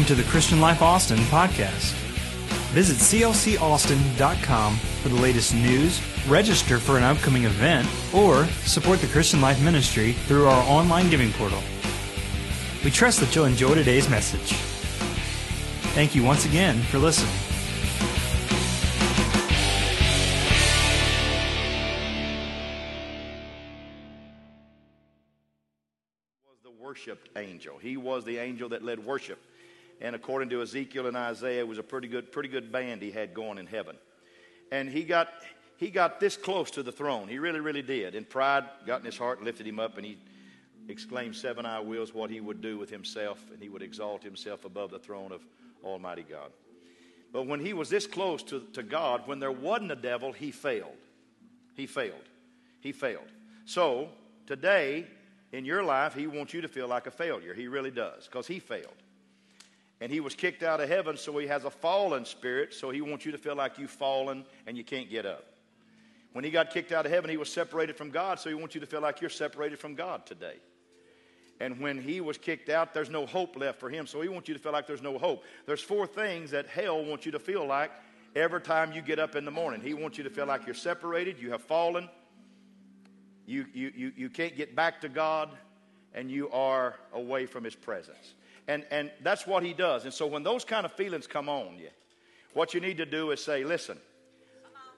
Welcome to the Christian Life Austin podcast. Visit clcaustin.com for the latest news, register for an upcoming event, or support the Christian Life Ministry through our online giving portal. We trust that you'll enjoy today's message. Thank you once again for listening. angel. He was the angel that led worship. And according to Ezekiel and Isaiah, it was a pretty good, pretty good band he had going in heaven. And he got, he got this close to the throne. He really, really did. And pride got in his heart and lifted him up, and he exclaimed, Seven I wills, what he would do with himself, and he would exalt himself above the throne of Almighty God. But when he was this close to, to God, when there wasn't a devil, he failed. He failed. He failed. So today, in your life, he wants you to feel like a failure. He really does, because he failed. And he was kicked out of heaven, so he has a fallen spirit, so he wants you to feel like you've fallen and you can't get up. When he got kicked out of heaven, he was separated from God, so he wants you to feel like you're separated from God today. And when he was kicked out, there's no hope left for him, so he wants you to feel like there's no hope. There's four things that hell wants you to feel like every time you get up in the morning. He wants you to feel like you're separated, you have fallen, you, you, you, you can't get back to God, and you are away from his presence. And, and that's what he does. And so when those kind of feelings come on you, what you need to do is say, listen,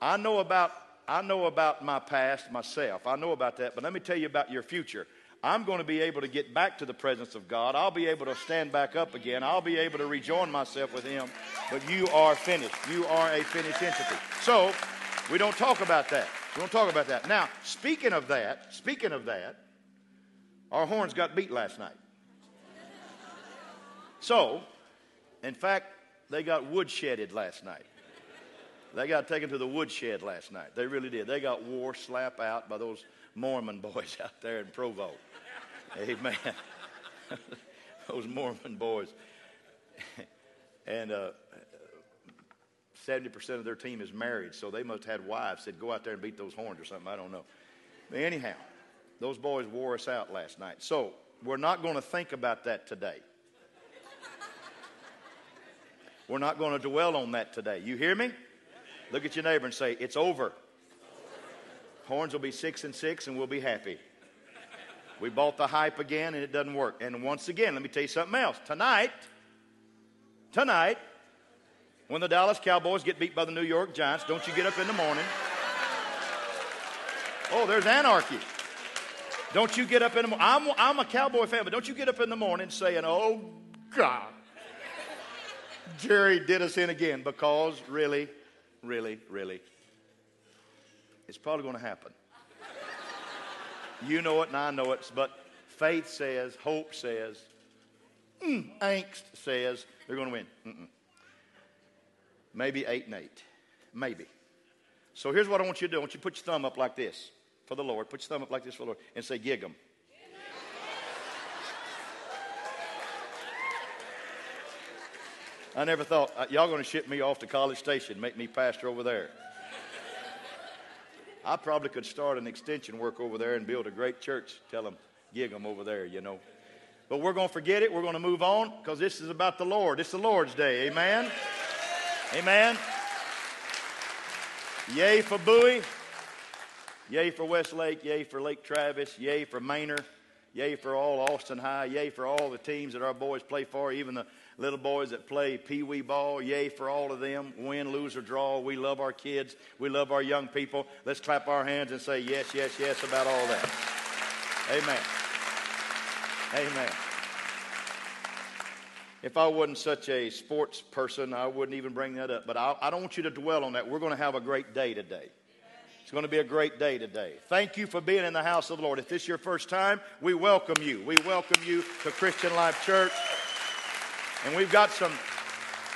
I know about I know about my past myself. I know about that, but let me tell you about your future. I'm going to be able to get back to the presence of God. I'll be able to stand back up again. I'll be able to rejoin myself with Him. But you are finished. You are a finished entity. So we don't talk about that. We don't talk about that. Now, speaking of that, speaking of that, our horns got beat last night. So, in fact, they got woodshedded last night. They got taken to the woodshed last night. They really did. They got wore slap out by those Mormon boys out there in Provo. Amen. those Mormon boys. and uh, 70% of their team is married, so they must have had wives said, go out there and beat those horns or something. I don't know. But anyhow, those boys wore us out last night. So we're not going to think about that today. We're not going to dwell on that today. You hear me? Look at your neighbor and say, It's over. Horns will be six and six, and we'll be happy. We bought the hype again, and it doesn't work. And once again, let me tell you something else. Tonight, tonight, when the Dallas Cowboys get beat by the New York Giants, don't you get up in the morning. Oh, there's anarchy. Don't you get up in the morning. I'm, I'm a Cowboy fan, but don't you get up in the morning saying, Oh, God. Jerry did us in again because really, really, really, it's probably going to happen. You know it and I know it, but faith says, hope says, mm, angst says they're going to win. Mm-mm. Maybe eight and eight. Maybe. So here's what I want you to do. I want you to put your thumb up like this for the Lord. Put your thumb up like this for the Lord and say, gig 'em. I never thought, uh, y'all going to ship me off to College Station, make me pastor over there. I probably could start an extension work over there and build a great church. Tell them, gig them over there, you know. But we're going to forget it. We're going to move on because this is about the Lord. It's the Lord's day. Amen. Amen. Yay for Bowie. Yay for Westlake. Yay for Lake Travis. Yay for Manor. Yay for all Austin High. Yay for all the teams that our boys play for, even the little boys that play pee wee ball. Yay for all of them. Win, lose, or draw. We love our kids. We love our young people. Let's clap our hands and say yes, yes, yes about all that. Amen. Amen. If I wasn't such a sports person, I wouldn't even bring that up. But I, I don't want you to dwell on that. We're going to have a great day today. It's going to be a great day today. Thank you for being in the house of the Lord. If this is your first time, we welcome you. We welcome you to Christian Life Church. And we've got some,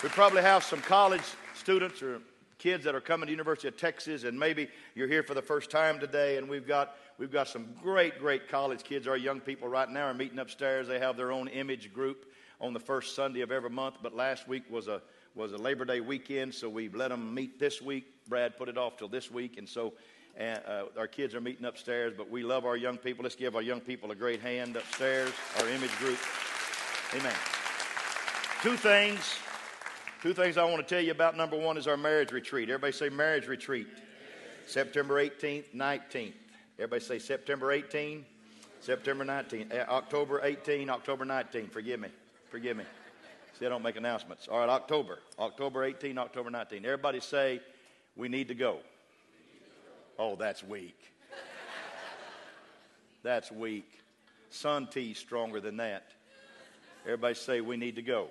we probably have some college students or kids that are coming to University of Texas, and maybe you're here for the first time today, and we've got we've got some great, great college kids. Our young people right now are meeting upstairs. They have their own image group on the first Sunday of every month, but last week was a was a Labor Day weekend, so we let them meet this week. Brad put it off till this week, and so uh, our kids are meeting upstairs. But we love our young people. Let's give our young people a great hand upstairs. Our image group. Amen. Two things. Two things I want to tell you about. Number one is our marriage retreat. Everybody say marriage retreat. September 18th, 19th. Everybody say September 18th, September 19, uh, October 18th, October 19th. Forgive me. Forgive me. See, I don't make announcements. All right, October. October 18th, October 19th. Everybody say, we need to go. Oh, that's weak. That's weak. Sun tea's stronger than that. Everybody say, we need to go.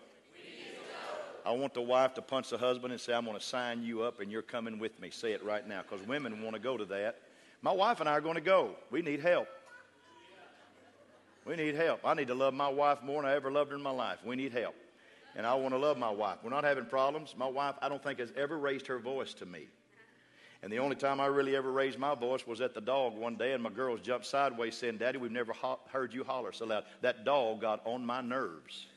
I want the wife to punch the husband and say, I'm going to sign you up and you're coming with me. Say it right now because women want to go to that. My wife and I are going to go. We need help. We need help. I need to love my wife more than I ever loved her in my life. We need help. And I want to love my wife. We're not having problems. My wife, I don't think, has ever raised her voice to me. And the only time I really ever raised my voice was at the dog one day, and my girls jumped sideways saying, Daddy, we've never ho- heard you holler so loud. That dog got on my nerves.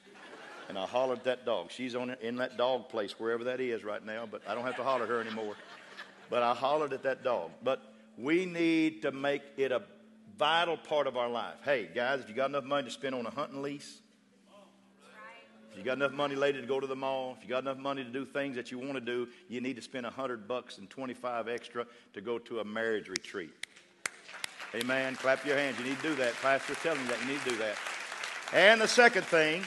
And I hollered at that dog. She's on in that dog place, wherever that is right now, but I don't have to holler at her anymore. But I hollered at that dog. But we need to make it a vital part of our life. Hey, guys, if you got enough money to spend on a hunting lease, if you got enough money later to go to the mall, if you got enough money to do things that you want to do, you need to spend a hundred bucks and 25 extra to go to a marriage retreat. Amen. Clap your hands. You need to do that. Pastor's telling you that. You need to do that. And the second thing,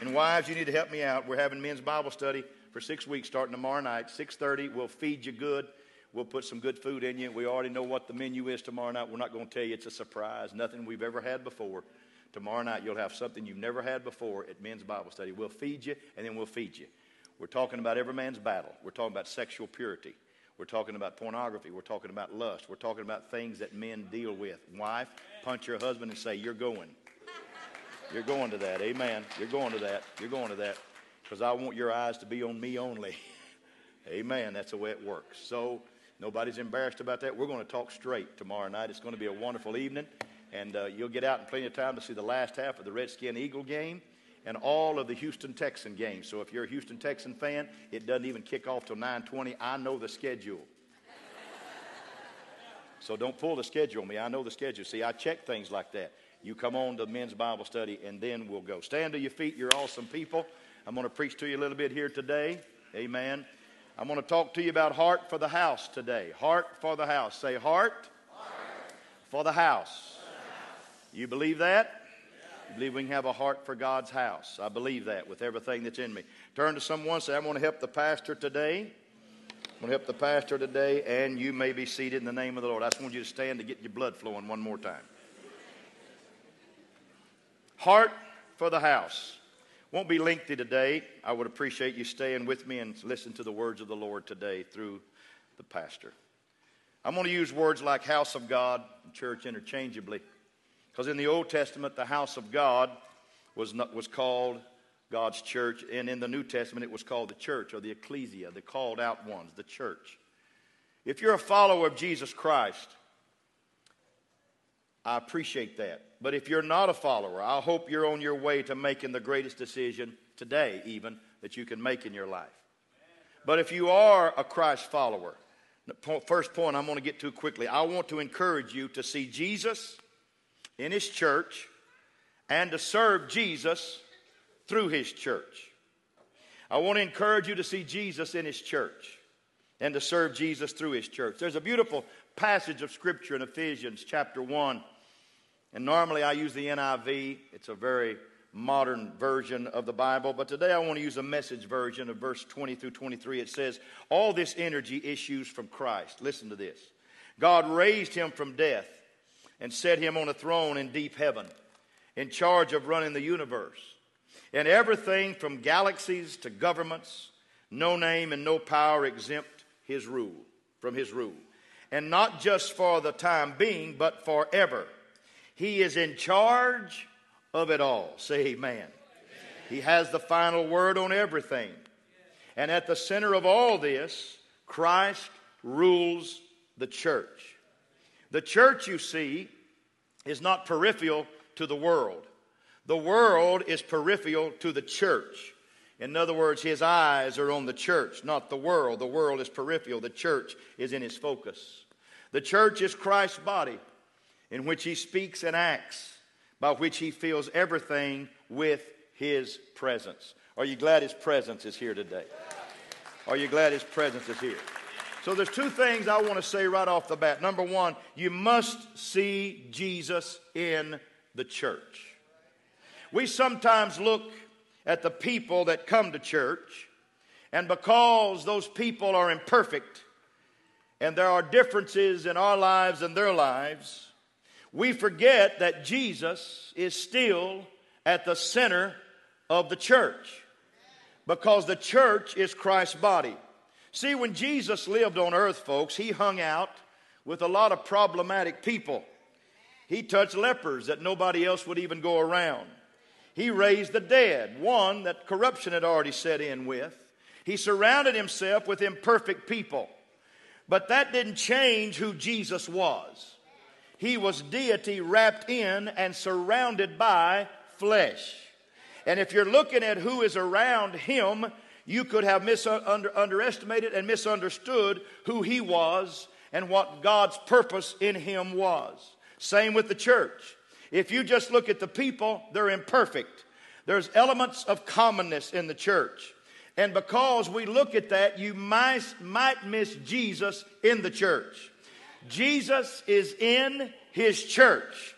and wives, you need to help me out. We're having men's Bible study for six weeks starting tomorrow night, 6.30. We'll feed you good. We'll put some good food in you. We already know what the menu is tomorrow night. We're not going to tell you it's a surprise, nothing we've ever had before. Tomorrow night, you'll have something you've never had before at men's Bible study. We'll feed you, and then we'll feed you. We're talking about every man's battle. We're talking about sexual purity. We're talking about pornography. We're talking about lust. We're talking about things that men deal with. Wife, punch your husband and say, You're going. You're going to that. Amen. You're going to that. You're going to that. Because I want your eyes to be on me only. Amen. That's the way it works. So nobody's embarrassed about that. We're going to talk straight tomorrow night. It's going to be a wonderful evening. And uh, you'll get out in plenty of time to see the last half of the Redskin Eagle game and all of the Houston Texan games. So if you're a Houston Texan fan, it doesn't even kick off till 9:20. I know the schedule. so don't pull the schedule on me. I know the schedule. See, I check things like that. You come on to men's Bible study, and then we'll go. Stand to your feet. You're awesome people. I'm going to preach to you a little bit here today. Amen. I'm going to talk to you about heart for the house today. Heart for the house. Say heart, heart. For, the house. You believe that? You believe we can have a heart for God's house? I believe that with everything that's in me. Turn to someone, say, I'm going to help the pastor today. I'm going to help the pastor today, and you may be seated in the name of the Lord. I just want you to stand to get your blood flowing one more time. Heart for the house. Won't be lengthy today. I would appreciate you staying with me and listen to the words of the Lord today through the pastor. I'm going to use words like house of God and church interchangeably. Because in the Old Testament, the house of God was, not, was called God's church, and in the New Testament, it was called the church or the ecclesia, the called out ones, the church. If you're a follower of Jesus Christ, I appreciate that. But if you're not a follower, I hope you're on your way to making the greatest decision today, even that you can make in your life. But if you are a Christ follower, the first point I'm going to get to quickly. I want to encourage you to see Jesus in His church and to serve Jesus through His church. I want to encourage you to see Jesus in His church and to serve Jesus through His church. There's a beautiful passage of Scripture in Ephesians chapter 1 and normally I use the NIV, it's a very modern version of the Bible, but today I want to use a message version of verse 20 through 23. It says, All this energy issues from Christ. Listen to this God raised him from death and set him on a throne in deep heaven, in charge of running the universe. And everything from galaxies to governments, no name and no power exempt his rule, from his rule. And not just for the time being, but forever. He is in charge of it all. Say amen. amen. He has the final word on everything. And at the center of all this, Christ rules the church. The church, you see, is not peripheral to the world. The world is peripheral to the church. In other words, his eyes are on the church, not the world. The world is peripheral. The church is in his focus. The church is Christ's body in which he speaks and acts, by which he fills everything with his presence. Are you glad His presence is here today? Are you glad His presence is here? So there's two things I want to say right off the bat. Number one, you must see Jesus in the church. We sometimes look at the people that come to church, and because those people are imperfect and there are differences in our lives and their lives, we forget that Jesus is still at the center of the church because the church is Christ's body. See, when Jesus lived on earth, folks, he hung out with a lot of problematic people. He touched lepers that nobody else would even go around. He raised the dead, one that corruption had already set in with. He surrounded himself with imperfect people. But that didn't change who Jesus was. He was deity wrapped in and surrounded by flesh. And if you're looking at who is around him, you could have underestimated and misunderstood who he was and what God's purpose in him was. Same with the church. If you just look at the people, they're imperfect. There's elements of commonness in the church. And because we look at that, you might, might miss Jesus in the church. Jesus is in his church.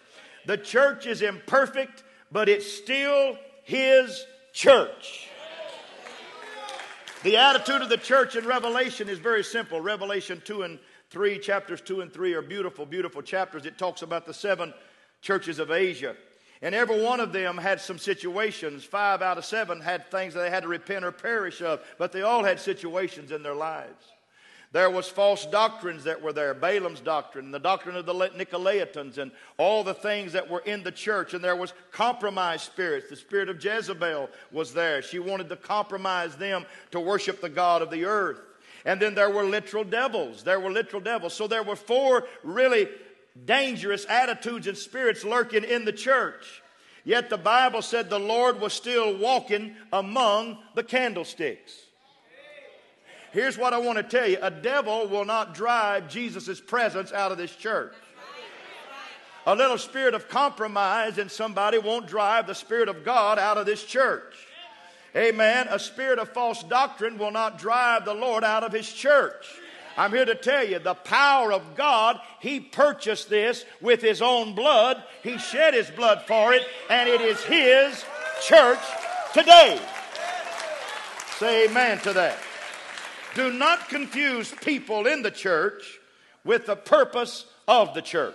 The church is imperfect, but it's still his church. The attitude of the church in Revelation is very simple. Revelation 2 and 3, chapters 2 and 3 are beautiful, beautiful chapters. It talks about the seven churches of Asia. And every one of them had some situations. Five out of seven had things that they had to repent or perish of, but they all had situations in their lives. There was false doctrines that were there, Balaam's doctrine, the doctrine of the Nicolaitans, and all the things that were in the church. And there was compromised spirits. The spirit of Jezebel was there. She wanted to compromise them to worship the God of the earth. And then there were literal devils. There were literal devils. So there were four really dangerous attitudes and spirits lurking in the church. Yet the Bible said the Lord was still walking among the candlesticks. Here's what I want to tell you a devil will not drive Jesus' presence out of this church. A little spirit of compromise in somebody won't drive the Spirit of God out of this church. Amen. A spirit of false doctrine will not drive the Lord out of his church. I'm here to tell you the power of God, He purchased this with His own blood. He shed His blood for it, and it is His church today. Say amen to that. Do not confuse people in the church with the purpose of the church.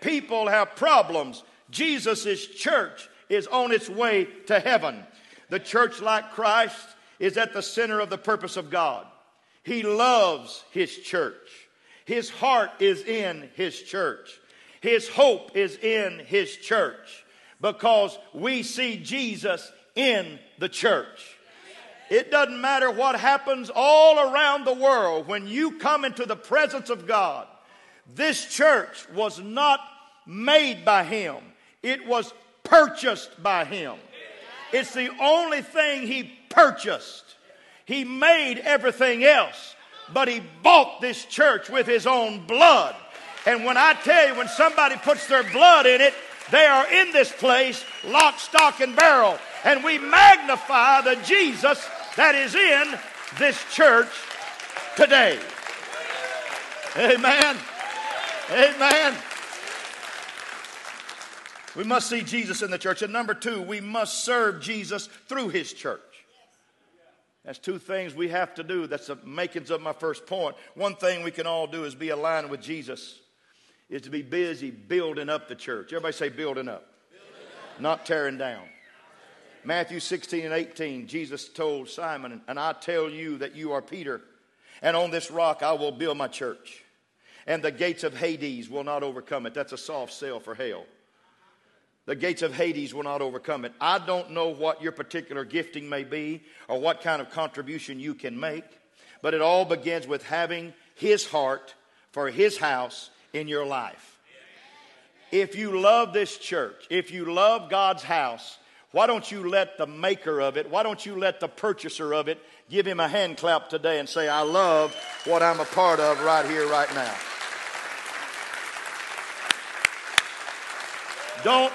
People have problems. Jesus' church is on its way to heaven. The church, like Christ, is at the center of the purpose of God. He loves His church. His heart is in His church. His hope is in His church because we see Jesus in the church. It doesn't matter what happens all around the world. When you come into the presence of God, this church was not made by Him, it was purchased by Him. It's the only thing He purchased. He made everything else, but He bought this church with His own blood. And when I tell you, when somebody puts their blood in it, they are in this place, lock, stock, and barrel. And we magnify the Jesus that is in this church today. Amen. Amen. We must see Jesus in the church. And number two, we must serve Jesus through his church. That's two things we have to do. That's the makings of my first point. One thing we can all do is be aligned with Jesus, is to be busy building up the church. Everybody say building up, building up. not tearing down. Matthew 16 and 18, Jesus told Simon, And I tell you that you are Peter, and on this rock I will build my church, and the gates of Hades will not overcome it. That's a soft sell for hell. The gates of Hades will not overcome it. I don't know what your particular gifting may be or what kind of contribution you can make, but it all begins with having His heart for His house in your life. If you love this church, if you love God's house, why don't you let the maker of it, why don't you let the purchaser of it give him a hand clap today and say, I love what I'm a part of right here, right now? Don't,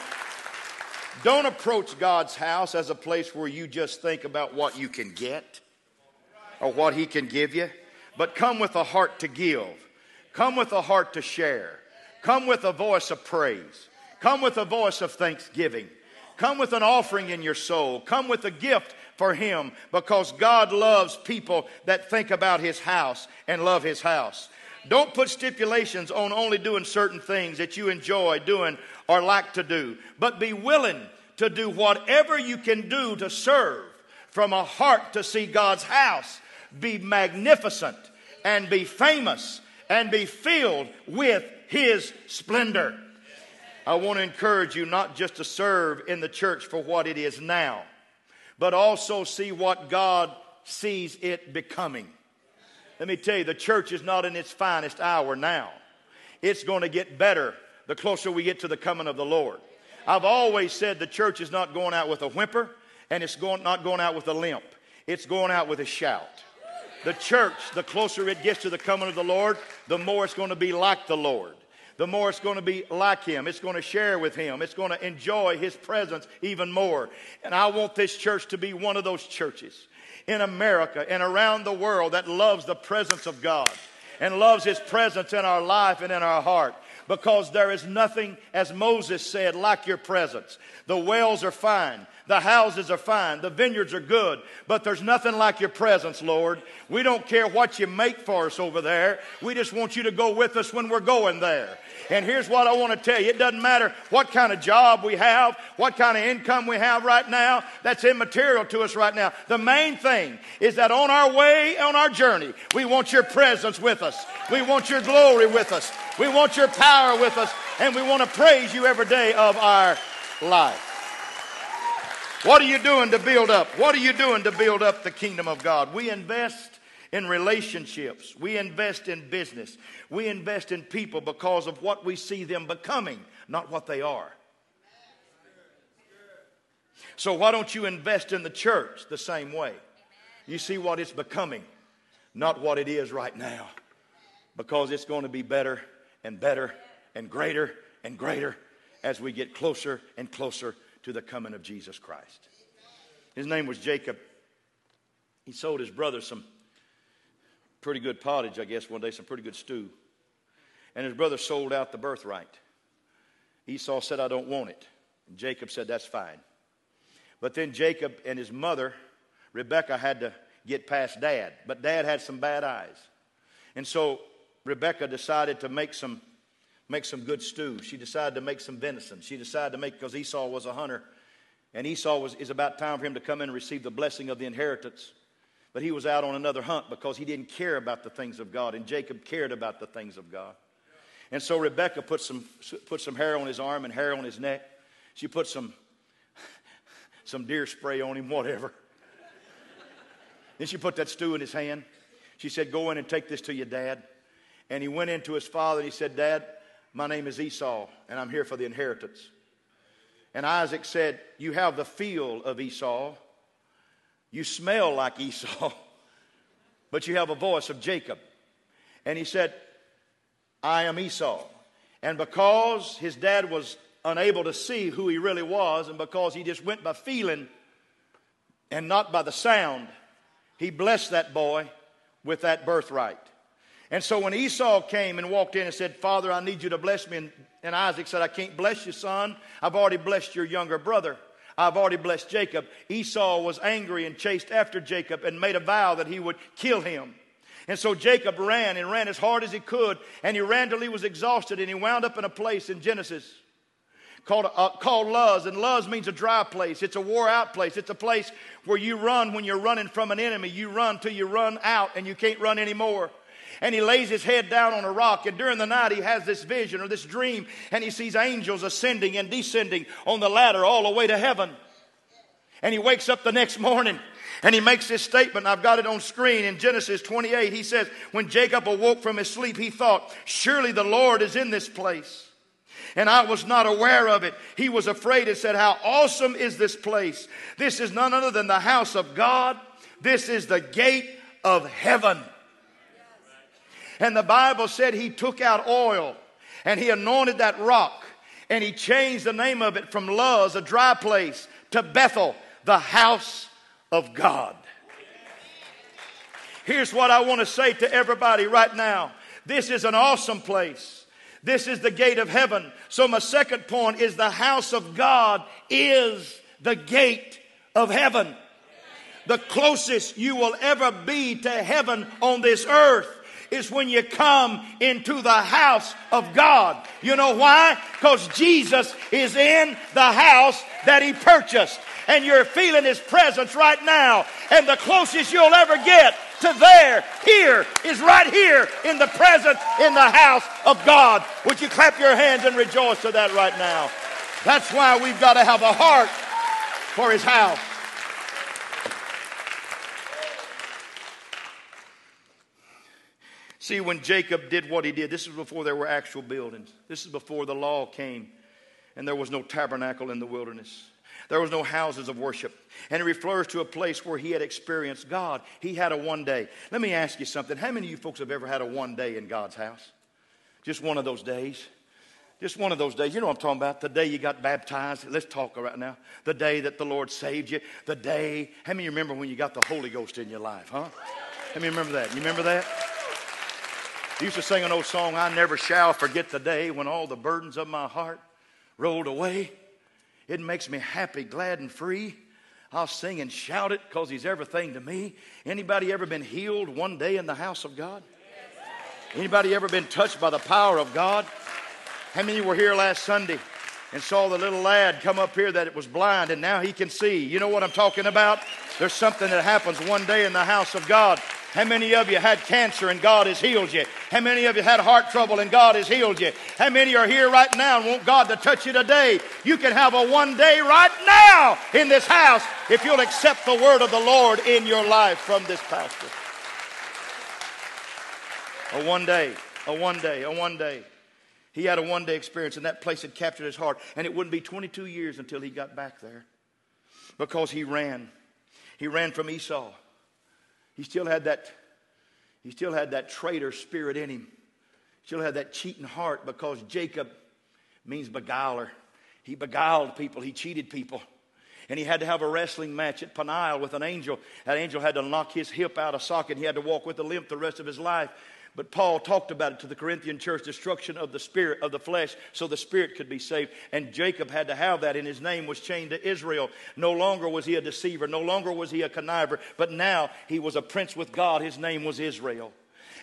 Don't approach God's house as a place where you just think about what you can get or what He can give you, but come with a heart to give. Come with a heart to share. Come with a voice of praise. Come with a voice of thanksgiving. Come with an offering in your soul. Come with a gift for Him because God loves people that think about His house and love His house. Don't put stipulations on only doing certain things that you enjoy doing or like to do, but be willing to do whatever you can do to serve from a heart to see God's house be magnificent and be famous and be filled with His splendor. I want to encourage you not just to serve in the church for what it is now, but also see what God sees it becoming. Let me tell you, the church is not in its finest hour now. It's going to get better the closer we get to the coming of the Lord. I've always said the church is not going out with a whimper and it's going, not going out with a limp. It's going out with a shout. The church, the closer it gets to the coming of the Lord, the more it's going to be like the Lord the more it's going to be like Him. It's going to share with Him. It's going to enjoy His presence even more. And I want this church to be one of those churches in America and around the world that loves the presence of God and loves His presence in our life and in our heart. Because there is nothing, as Moses said, like your presence. The wells are fine. The houses are fine. The vineyards are good. But there's nothing like your presence, Lord. We don't care what you make for us over there. We just want you to go with us when we're going there. And here's what I want to tell you it doesn't matter what kind of job we have, what kind of income we have right now. That's immaterial to us right now. The main thing is that on our way, on our journey, we want your presence with us. We want your glory with us. We want your power with us. And we want to praise you every day of our life. What are you doing to build up? What are you doing to build up the kingdom of God? We invest in relationships. We invest in business. We invest in people because of what we see them becoming, not what they are. So, why don't you invest in the church the same way? You see what it's becoming, not what it is right now, because it's going to be better and better and greater and greater as we get closer and closer to the coming of Jesus Christ. His name was Jacob. He sold his brother some pretty good pottage, I guess, one day, some pretty good stew. And his brother sold out the birthright. Esau said, I don't want it. And Jacob said, That's fine. But then Jacob and his mother, Rebecca, had to get past dad. But dad had some bad eyes. And so Rebecca decided to make some make some good stew. She decided to make some venison. She decided to make, because Esau was a hunter, and Esau was, is about time for him to come in and receive the blessing of the inheritance. But he was out on another hunt because he didn't care about the things of God, and Jacob cared about the things of God. And so Rebecca put some, put some hair on his arm and hair on his neck. She put some, some deer spray on him, whatever. then she put that stew in his hand. She said, Go in and take this to your dad. And he went into his father and he said, Dad, my name is Esau, and I'm here for the inheritance. And Isaac said, You have the feel of Esau. You smell like Esau, but you have a voice of Jacob. And he said, I am Esau. And because his dad was unable to see who he really was, and because he just went by feeling and not by the sound, he blessed that boy with that birthright. And so when Esau came and walked in and said, Father, I need you to bless me, and, and Isaac said, I can't bless you, son. I've already blessed your younger brother. I've already blessed Jacob. Esau was angry and chased after Jacob and made a vow that he would kill him. And so Jacob ran and ran as hard as he could, and he ran till he was exhausted, and he wound up in a place in Genesis called, uh, called Luz. And Luz means a dry place, it's a wore out place. It's a place where you run when you're running from an enemy. You run till you run out and you can't run anymore and he lays his head down on a rock. And during the night, he has this vision or this dream, and he sees angels ascending and descending on the ladder all the way to heaven. And he wakes up the next morning and he makes this statement. I've got it on screen in Genesis 28. He says, When Jacob awoke from his sleep, he thought, Surely the Lord is in this place. And I was not aware of it. He was afraid and said, How awesome is this place! This is none other than the house of God. This is the gate of heaven. And the Bible said he took out oil and he anointed that rock And he changed the name of it from Luz, a dry place, to Bethel, the house of God. Here's what I want to say to everybody right now this is an awesome place. This is the gate of heaven. So, my second point is the house of God is the gate of heaven. The closest you will ever be to heaven on this earth is when you come into the house of God. You know why? Because Jesus is in the house that He purchased. And you're feeling His presence right now. And the closest you'll ever get to there, here, is right here in the presence in the house of God. Would you clap your hands and rejoice to that right now? That's why we've got to have a heart for His house. See, when Jacob did what he did, this is before there were actual buildings. This is before the law came and there was no tabernacle in the wilderness. There was no houses of worship. And it refers to a place where he had experienced God. He had a one day. Let me ask you something. How many of you folks have ever had a one day in God's house? Just one of those days. Just one of those days. You know what I'm talking about? The day you got baptized. Let's talk right now. The day that the Lord saved you. The day. How many remember when you got the Holy Ghost in your life, huh? How many remember that? You remember that? I used to sing an old song, I never shall forget the day when all the burdens of my heart rolled away. It makes me happy, glad, and free. I'll sing and shout it because he's everything to me. Anybody ever been healed one day in the house of God? Anybody ever been touched by the power of God? How many were here last Sunday and saw the little lad come up here that was blind and now he can see? You know what I'm talking about? There's something that happens one day in the house of God. How many of you had cancer and God has healed you? How many of you had heart trouble and God has healed you? How many are here right now and want God to touch you today? You can have a one day right now in this house if you'll accept the word of the Lord in your life from this pastor. A one day, a one day, a one day. He had a one day experience, and that place had captured his heart. And it wouldn't be 22 years until he got back there because he ran. He ran from Esau. He still had that, he still had that traitor spirit in him. Still had that cheating heart because Jacob means beguiler. He beguiled people, he cheated people. And he had to have a wrestling match at Peniel with an angel. That angel had to knock his hip out of socket. He had to walk with a limp the rest of his life. But Paul talked about it to the Corinthian church destruction of the spirit, of the flesh, so the spirit could be saved. And Jacob had to have that, and his name was changed to Israel. No longer was he a deceiver, no longer was he a conniver, but now he was a prince with God. His name was Israel.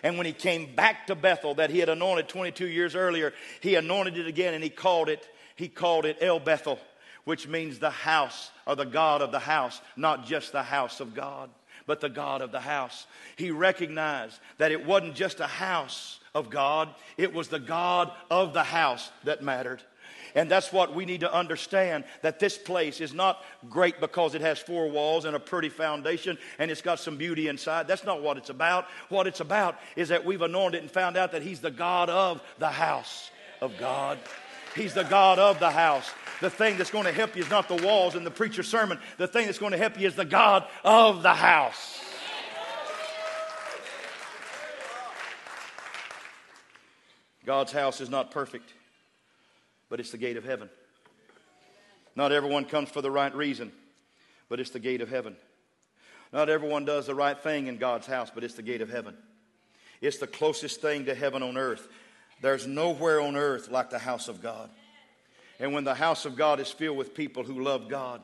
And when he came back to Bethel that he had anointed 22 years earlier, he anointed it again and he called it, he called it El Bethel, which means the house or the God of the house, not just the house of God but the God of the house. He recognized that it wasn't just a house of God, it was the God of the house that mattered. And that's what we need to understand that this place is not great because it has four walls and a pretty foundation and it's got some beauty inside. That's not what it's about. What it's about is that we've anointed and found out that He's the God of the house of God. He's the God of the house. The thing that's going to help you is not the walls and the preacher's sermon. The thing that's going to help you is the God of the house. God's house is not perfect, but it's the gate of heaven. Not everyone comes for the right reason, but it's the gate of heaven. Not everyone does the right thing in God's house, but it's the gate of heaven. It's the closest thing to heaven on earth. There's nowhere on earth like the house of God. And when the house of God is filled with people who love God,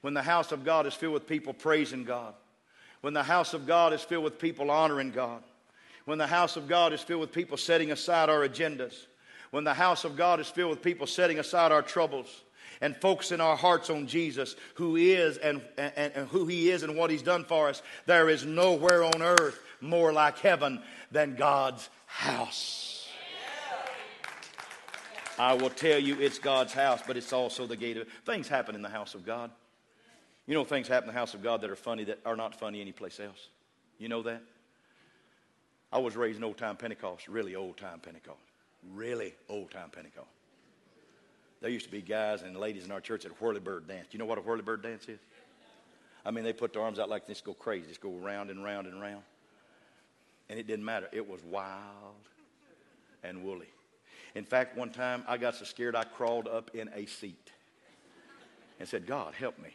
when the house of God is filled with people praising God, when the house of God is filled with people honoring God, when the house of God is filled with people setting aside our agendas, when the house of God is filled with people setting aside our troubles and focusing our hearts on Jesus, who is and, and, and who He is and what He's done for us, there is nowhere on earth more like heaven than God's house. I will tell you it's God's house, but it's also the gate of things happen in the house of God. You know things happen in the house of God that are funny that are not funny anyplace else. You know that? I was raised in old time Pentecost, really old time Pentecost. Really old time Pentecost. There used to be guys and ladies in our church that whirlybird dance. You know what a whirlybird dance is? I mean, they put their arms out like this, go crazy, just go round and round and round. And it didn't matter. It was wild and woolly. In fact, one time I got so scared I crawled up in a seat and said, God, help me.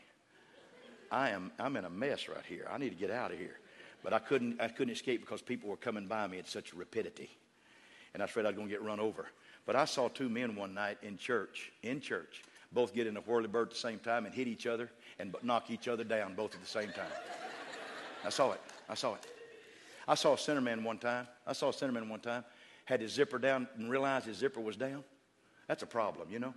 I am I'm in a mess right here. I need to get out of here. But I couldn't I couldn't escape because people were coming by me at such rapidity. And I was afraid I was going to get run over. But I saw two men one night in church, in church, both get in a whirlybird at the same time and hit each other and knock each other down both at the same time. I saw it. I saw it. I saw a centerman one time. I saw a centerman one time, had his zipper down and realized his zipper was down. That's a problem, you know?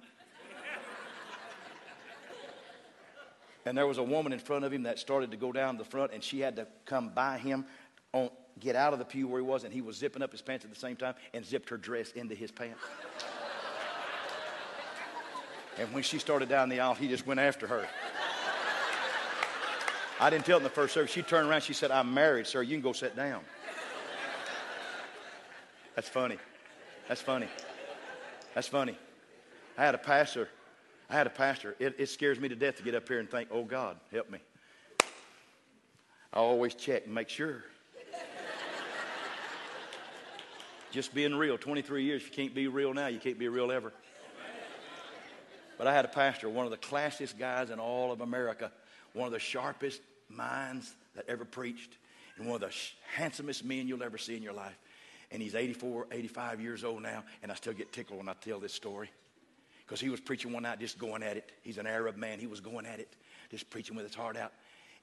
and there was a woman in front of him that started to go down the front, and she had to come by him, on, get out of the pew where he was, and he was zipping up his pants at the same time and zipped her dress into his pants. and when she started down the aisle, he just went after her. I didn't tell in the first service. She turned around. She said, I'm married, sir. You can go sit down. That's funny. That's funny. That's funny. I had a pastor. I had a pastor. It, it scares me to death to get up here and think, oh, God, help me. I always check and make sure. Just being real. 23 years, you can't be real now, you can't be real ever. But I had a pastor, one of the classiest guys in all of America, one of the sharpest minds that ever preached, and one of the handsomest men you'll ever see in your life. And he's 84, 85 years old now, and I still get tickled when I tell this story. Because he was preaching one night, just going at it. He's an Arab man. He was going at it, just preaching with his heart out.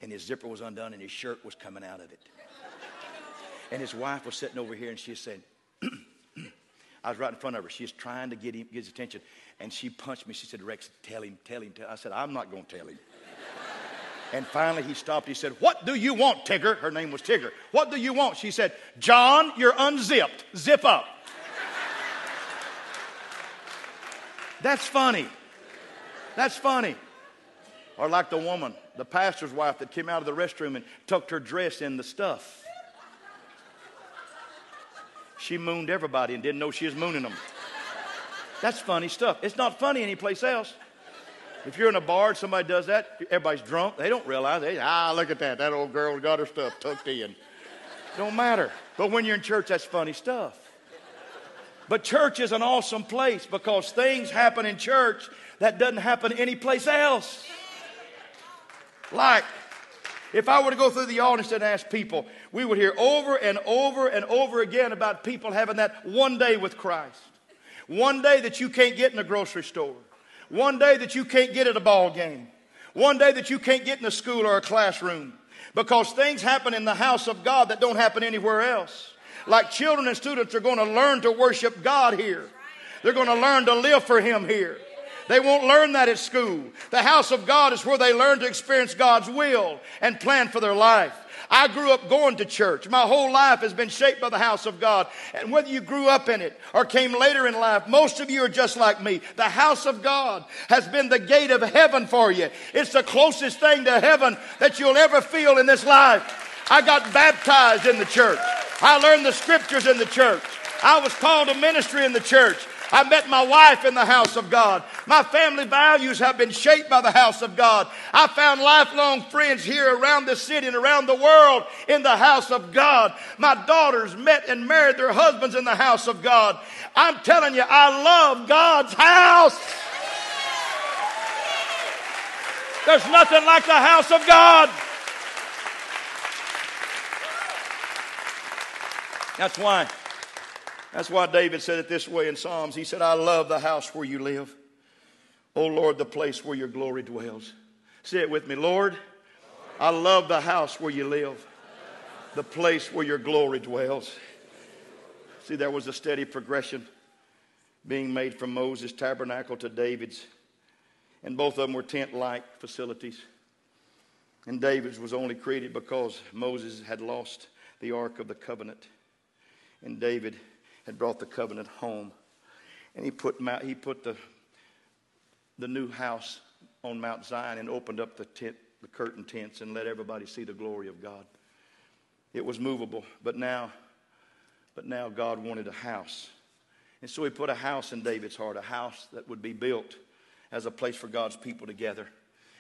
And his zipper was undone, and his shirt was coming out of it. and his wife was sitting over here, and she said, I was right in front of her. She was trying to get, him, get his attention. And she punched me. She said, Rex, tell him, tell him, tell him. I said, I'm not going to tell him. And finally he stopped. He said, What do you want, Tigger? Her name was Tigger. What do you want? She said, John, you're unzipped. Zip up. That's funny. That's funny. Or like the woman, the pastor's wife that came out of the restroom and tucked her dress in the stuff. She mooned everybody and didn't know she was mooning them. That's funny stuff. It's not funny anyplace else. If you're in a bar and somebody does that, everybody's drunk. They don't realize. They, ah, look at that. That old girl got her stuff tucked in. Don't matter. But when you're in church, that's funny stuff. But church is an awesome place because things happen in church that doesn't happen anyplace else. Like, if I were to go through the audience and ask people, we would hear over and over and over again about people having that one day with Christ. One day that you can't get in a grocery store. One day that you can't get at a ball game. One day that you can't get in a school or a classroom. Because things happen in the house of God that don't happen anywhere else. Like children and students are going to learn to worship God here. They're going to learn to live for Him here. They won't learn that at school. The house of God is where they learn to experience God's will and plan for their life. I grew up going to church. My whole life has been shaped by the house of God. And whether you grew up in it or came later in life, most of you are just like me. The house of God has been the gate of heaven for you. It's the closest thing to heaven that you'll ever feel in this life. I got baptized in the church. I learned the scriptures in the church. I was called to ministry in the church. I met my wife in the house of God. My family values have been shaped by the house of God. I found lifelong friends here around the city and around the world in the house of God. My daughters met and married their husbands in the house of God. I'm telling you, I love God's house. There's nothing like the house of God. That's why that's why David said it this way in Psalms. He said, I love the house where you live. Oh Lord, the place where your glory dwells. Say it with me, Lord, I love the house where you live, the place where your glory dwells. See, there was a steady progression being made from Moses' tabernacle to David's, and both of them were tent like facilities. And David's was only created because Moses had lost the Ark of the Covenant. And David had brought the covenant home. And he put, he put the, the new house on Mount Zion and opened up the, tent, the curtain tents and let everybody see the glory of God. It was movable, but now, but now God wanted a house. And so he put a house in David's heart, a house that would be built as a place for God's people together.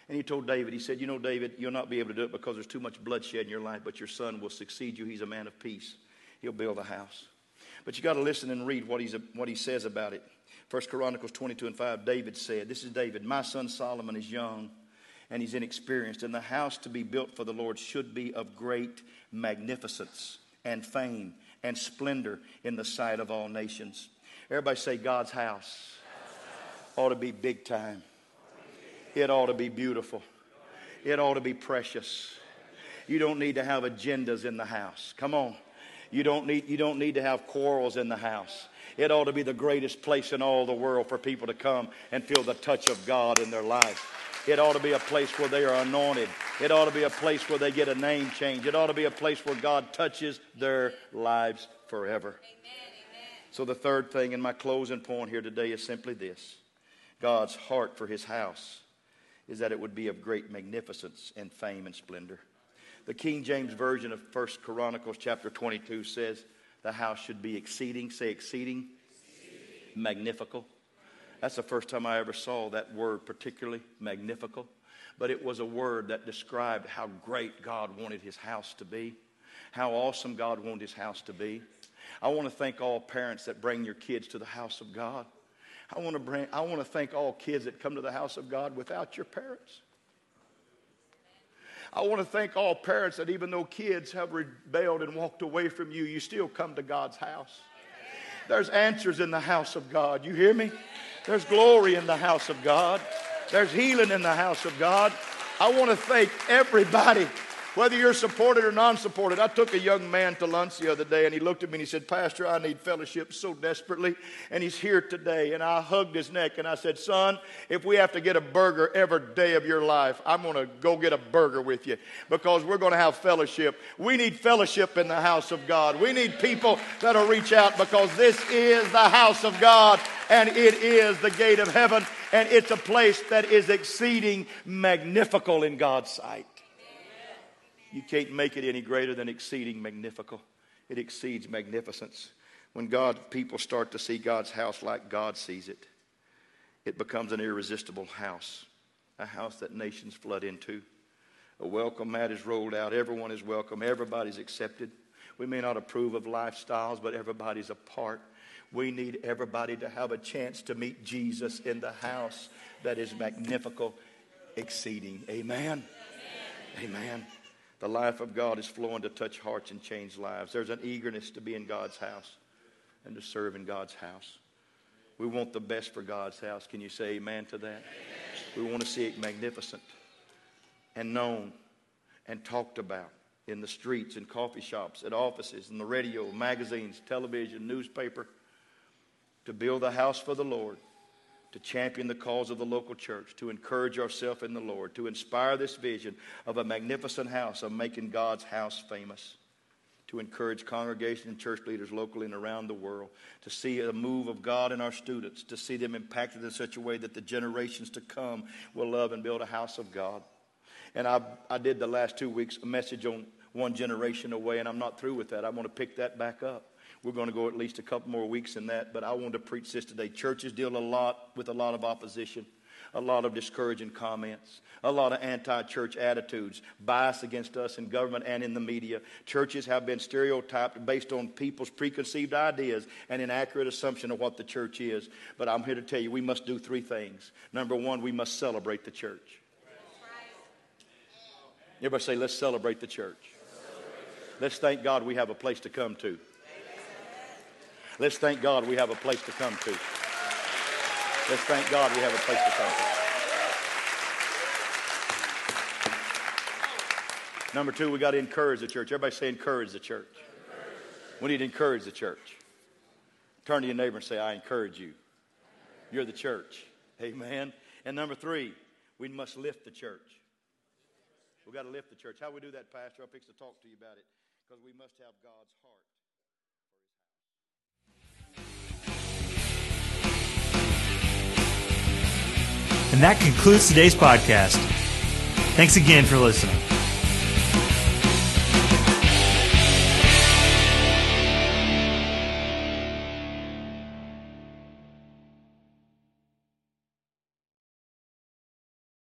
And he told David, he said, You know, David, you'll not be able to do it because there's too much bloodshed in your life, but your son will succeed you. He's a man of peace. He'll build a house. But you got to listen and read what, he's, what he says about it. First Chronicles 22 and 5, David said, This is David, my son Solomon is young and he's inexperienced, and the house to be built for the Lord should be of great magnificence and fame and splendor in the sight of all nations. Everybody say, God's house ought to be big time. It ought to be beautiful. It ought to be precious. You don't need to have agendas in the house. Come on. You don't need, you don't need to have quarrels in the house. It ought to be the greatest place in all the world for people to come and feel the touch of God in their life. It ought to be a place where they are anointed. It ought to be a place where they get a name change. It ought to be a place where God touches their lives forever. Amen, So, the third thing in my closing point here today is simply this God's heart for his house is that it would be of great magnificence and fame and splendor. The King James Version of 1 Chronicles chapter 22 says the house should be exceeding, say exceeding, exceeding. magnifical that's the first time I ever saw that word, particularly magnifical. But it was a word that described how great God wanted his house to be, how awesome God wanted his house to be. I want to thank all parents that bring your kids to the house of God. I want to, bring, I want to thank all kids that come to the house of God without your parents. I want to thank all parents that even though kids have rebelled and walked away from you, you still come to God's house. There's answers in the house of God. You hear me? There's glory in the house of God. There's healing in the house of God. I want to thank everybody whether you're supported or non supported. I took a young man to lunch the other day and he looked at me and he said, Pastor, I need fellowship so desperately. And he's here today. And I hugged his neck and I said, Son, if we have to get a burger every day of your life, I'm going to go get a burger with you because we're going to have fellowship. We need fellowship in the house of God. We need people that'll reach out because this is the house of God and it is the gate of heaven and it's a place that is exceeding magnifical in God's sight. You can't make it any greater than exceeding magnifical. It exceeds magnificence. When God people start to see God's house like God sees it, it becomes an irresistible house, a house that nations flood into. A welcome mat is rolled out. Everyone is welcome. Everybody's accepted. We may not approve of lifestyles, but everybody's a part. We need everybody to have a chance to meet Jesus in the house that is magnifical, exceeding. Amen. Amen. Amen. The life of God is flowing to touch hearts and change lives. There's an eagerness to be in God's house and to serve in God's house. We want the best for God's house. Can you say amen to that? Amen. We want to see it magnificent and known and talked about in the streets, in coffee shops, at offices, in the radio, magazines, television, newspaper, to build a house for the Lord to champion the cause of the local church, to encourage ourselves in the Lord, to inspire this vision of a magnificent house, of making God's house famous, to encourage congregation and church leaders locally and around the world, to see a move of God in our students, to see them impacted in such a way that the generations to come will love and build a house of God. And I, I did the last two weeks a message on one generation away, and I'm not through with that. I want to pick that back up. We're going to go at least a couple more weeks in that, but I want to preach this today. Churches deal a lot with a lot of opposition, a lot of discouraging comments, a lot of anti church attitudes, bias against us in government and in the media. Churches have been stereotyped based on people's preconceived ideas and inaccurate assumption of what the church is. But I'm here to tell you we must do three things. Number one, we must celebrate the church. Everybody say, let's celebrate the church. Let's thank God we have a place to come to. Let's thank God we have a place to come to. Let's thank God we have a place to come to. Number two, we got to encourage the church. Everybody say encourage the church. We need to encourage the church. Turn to your neighbor and say, I encourage you. You're the church. Amen. And number three, we must lift the church. We've got to lift the church. How we do that, Pastor? I'll fix to talk to you about it because we must have God's heart. And that concludes today's podcast. Thanks again for listening.